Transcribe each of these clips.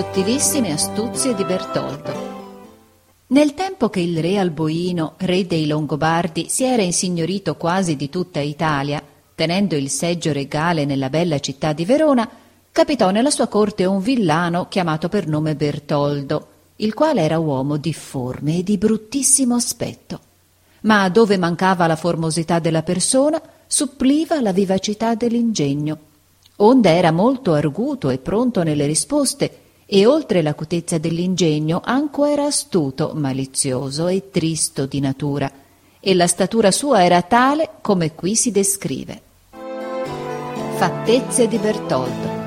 Sottilissime astuzie di Bertoldo. Nel tempo che il re Alboino, re dei Longobardi, si era insignorito quasi di tutta Italia, tenendo il seggio regale nella bella città di Verona, capitò nella sua corte un villano chiamato per nome Bertoldo, il quale era uomo difforme e di bruttissimo aspetto. Ma dove mancava la formosità della persona, suppliva la vivacità dell'ingegno. Onde era molto arguto e pronto nelle risposte, e oltre l'acutezza dell'ingegno anco era astuto, malizioso e tristo di natura, e la statura sua era tale come qui si descrive. Fattezze di Bertoldo.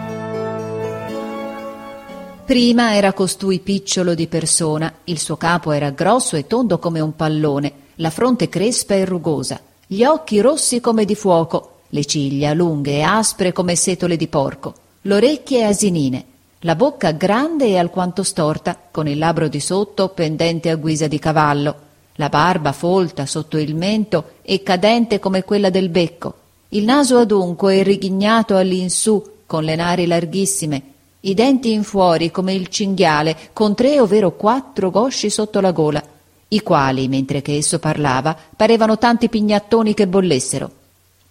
Prima era costui picciolo di persona, il suo capo era grosso e tondo come un pallone, la fronte crespa e rugosa, gli occhi rossi come di fuoco, le ciglia lunghe e aspre come setole di porco, le orecchie asinine, la bocca grande e alquanto storta, con il labbro di sotto pendente a guisa di cavallo, la barba folta sotto il mento e cadente come quella del becco, il naso adunco e righignato all'insù, con le nari larghissime, i denti in fuori come il cinghiale, con tre ovvero quattro gosci sotto la gola, i quali, mentre che esso parlava, parevano tanti pignattoni che bollessero.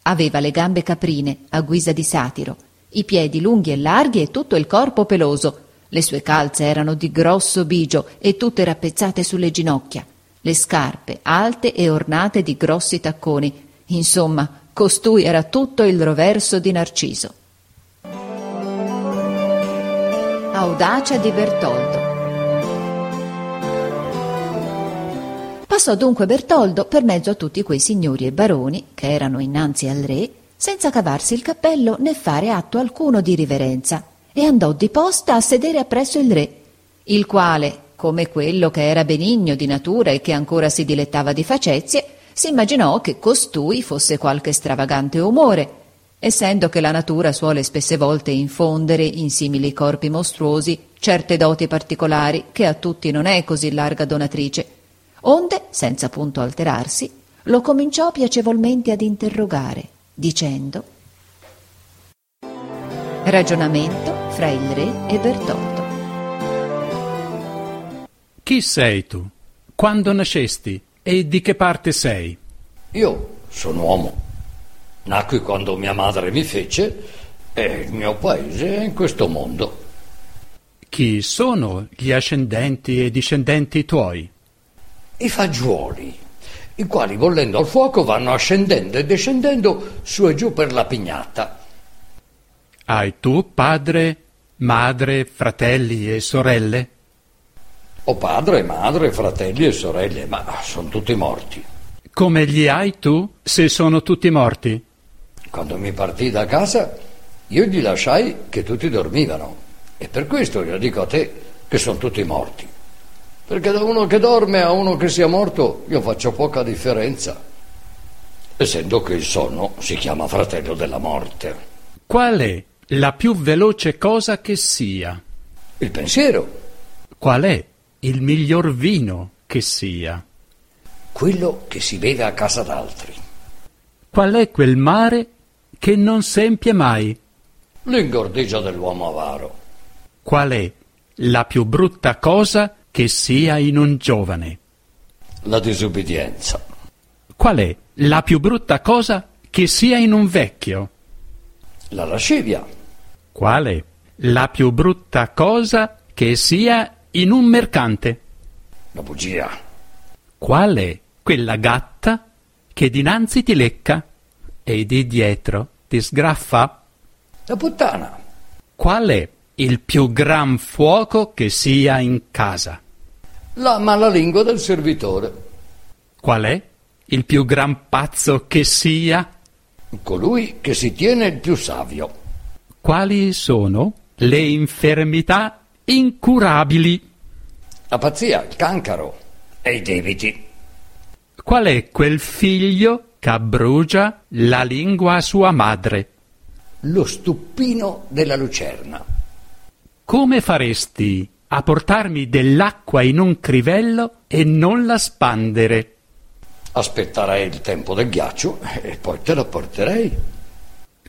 Aveva le gambe caprine, a guisa di satiro, i piedi lunghi e larghi e tutto il corpo peloso. Le sue calze erano di grosso bigio e tutte rappezzate sulle ginocchia, le scarpe alte e ornate di grossi tacconi. Insomma, costui era tutto il roverso di Narciso. Audacia di Bertoldo. Passò dunque Bertoldo per mezzo a tutti quei signori e baroni che erano innanzi al re senza cavarsi il cappello né fare atto alcuno di riverenza, e andò di posta a sedere appresso il re, il quale, come quello che era benigno di natura e che ancora si dilettava di facezie, si immaginò che costui fosse qualche stravagante umore, essendo che la natura suole spesse volte infondere in simili corpi mostruosi certe doti particolari che a tutti non è così larga donatrice, onde, senza punto alterarsi, lo cominciò piacevolmente ad interrogare dicendo Ragionamento fra il re e Bertoldo. Chi sei tu? Quando nascesti? E di che parte sei? Io sono uomo. Nacqui quando mia madre mi fece e il mio paese è in questo mondo. Chi sono gli ascendenti e discendenti tuoi? I fagioli i quali bollendo al fuoco vanno ascendendo e descendendo su e giù per la pignata. Hai tu padre, madre, fratelli e sorelle? Ho padre, madre, fratelli e sorelle, ma sono tutti morti. Come li hai tu se sono tutti morti? Quando mi partii da casa, io gli lasciai che tutti dormivano. E per questo io dico a te che sono tutti morti. Perché da uno che dorme a uno che sia morto io faccio poca differenza, essendo che il sonno si chiama fratello della morte. Qual è la più veloce cosa che sia? Il pensiero. Qual è il miglior vino che sia? Quello che si beve a casa d'altri. Qual è quel mare che non sempie mai? L'ingordigia dell'uomo avaro. Qual è la più brutta cosa che sia in un giovane? La disubbidienza. Qual è la più brutta cosa che sia in un vecchio? La lascivia. Qual è la più brutta cosa che sia in un mercante? La bugia. Qual è quella gatta che dinanzi ti lecca e di dietro ti sgraffa? La puttana. Qual è il più gran fuoco che sia in casa? La malalingua del servitore. Qual è il più gran pazzo che sia? Colui che si tiene il più savio. Quali sono le infermità incurabili? La pazzia, il cancro e i debiti. Qual è quel figlio che abbrugia la lingua a sua madre? Lo stupino della lucerna. Come faresti a portarmi dell'acqua in un crivello e non la spandere? Aspetterei il tempo del ghiaccio e poi te la porterei.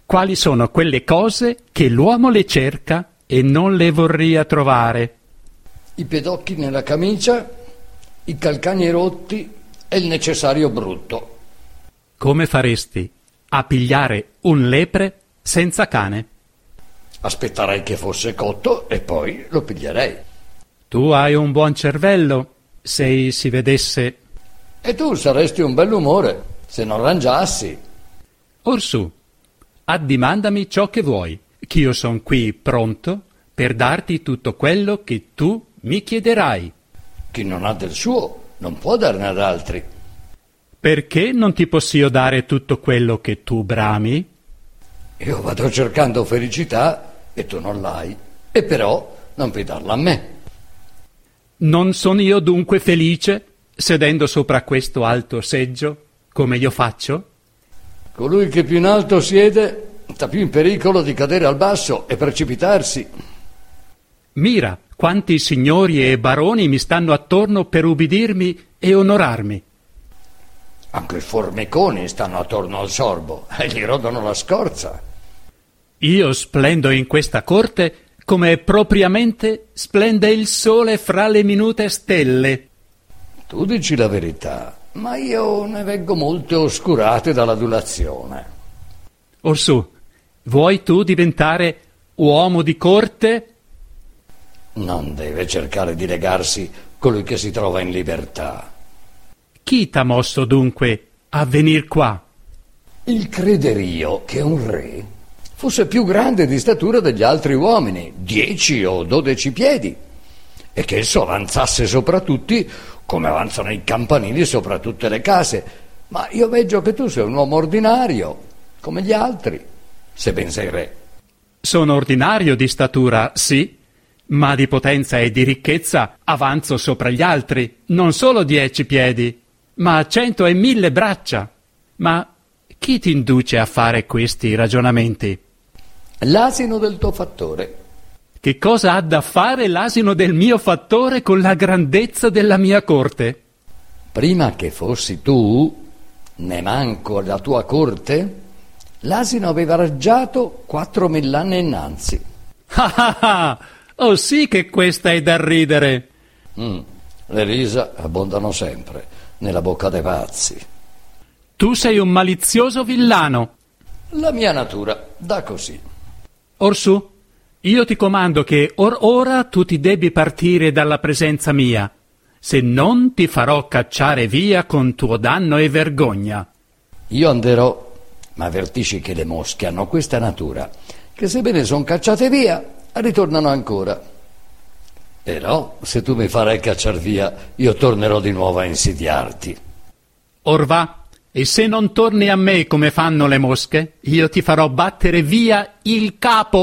Quali sono quelle cose che l'uomo le cerca e non le vorria trovare. I pedocchi nella camicia, i calcagni rotti e il necessario brutto. Come faresti a pigliare un lepre senza cane? Aspetterei che fosse cotto e poi lo piglierei. Tu hai un buon cervello, se si vedesse. E tu saresti un bell'umore se non rangiassi. Orsù, addimandami ciò che vuoi, ch'io son qui pronto per darti tutto quello che tu mi chiederai. Chi non ha del suo non può darne ad altri. Perché non ti possio dare tutto quello che tu brami? Io vado cercando felicità e tu non l'hai. E però non puoi darla a me. Non sono io dunque felice sedendo sopra questo alto seggio, come io faccio? Colui che più in alto siede sta più in pericolo di cadere al basso e precipitarsi. Mira quanti signori e baroni mi stanno attorno per ubbidirmi e onorarmi. Anche i formiconi stanno attorno al sorbo e gli rodono la scorza. Io splendo in questa corte come propriamente splende il sole fra le minute stelle. Tu dici la verità, ma io ne vengo molte oscurate dall'adulazione. Orsù, vuoi tu diventare uomo di corte? Non deve cercare di legarsi colui che si trova in libertà. Chi t'ha mosso dunque a venir qua? Il crederio che un re fosse più grande di statura degli altri uomini, dieci o dodici piedi, e che esso avanzasse sopra tutti come avanzano i campanili sopra tutte le case. Ma io veggio che tu sei un uomo ordinario, come gli altri, se ben sei re. Sono ordinario di statura, sì, ma di potenza e di ricchezza avanzo sopra gli altri, non solo dieci piedi, ma cento e mille braccia. Ma chi ti induce a fare questi ragionamenti? L'asino del tuo fattore. Che cosa ha da fare l'asino del mio fattore con la grandezza della mia corte? Prima che fossi tu, ne manco la tua corte, l'asino aveva raggiato quattro mill'anni innanzi. Ah ah ah! Oh sì che questa è da ridere! Mm, le risa abbondano sempre nella bocca dei pazzi. Tu sei un malizioso villano. La mia natura dà così. Orsù, io ti comando che or ora tu ti debbi partire dalla presenza mia, se non ti farò cacciare via con tuo danno e vergogna. Io anderò, ma avvertisci che le mosche hanno questa natura, che sebbene sono cacciate via, ritornano ancora. Però, se tu mi farai cacciar via, io tornerò di nuovo a insidiarti. Or va, e se non torni a me come fanno le mosche, io ti farò battere via il capo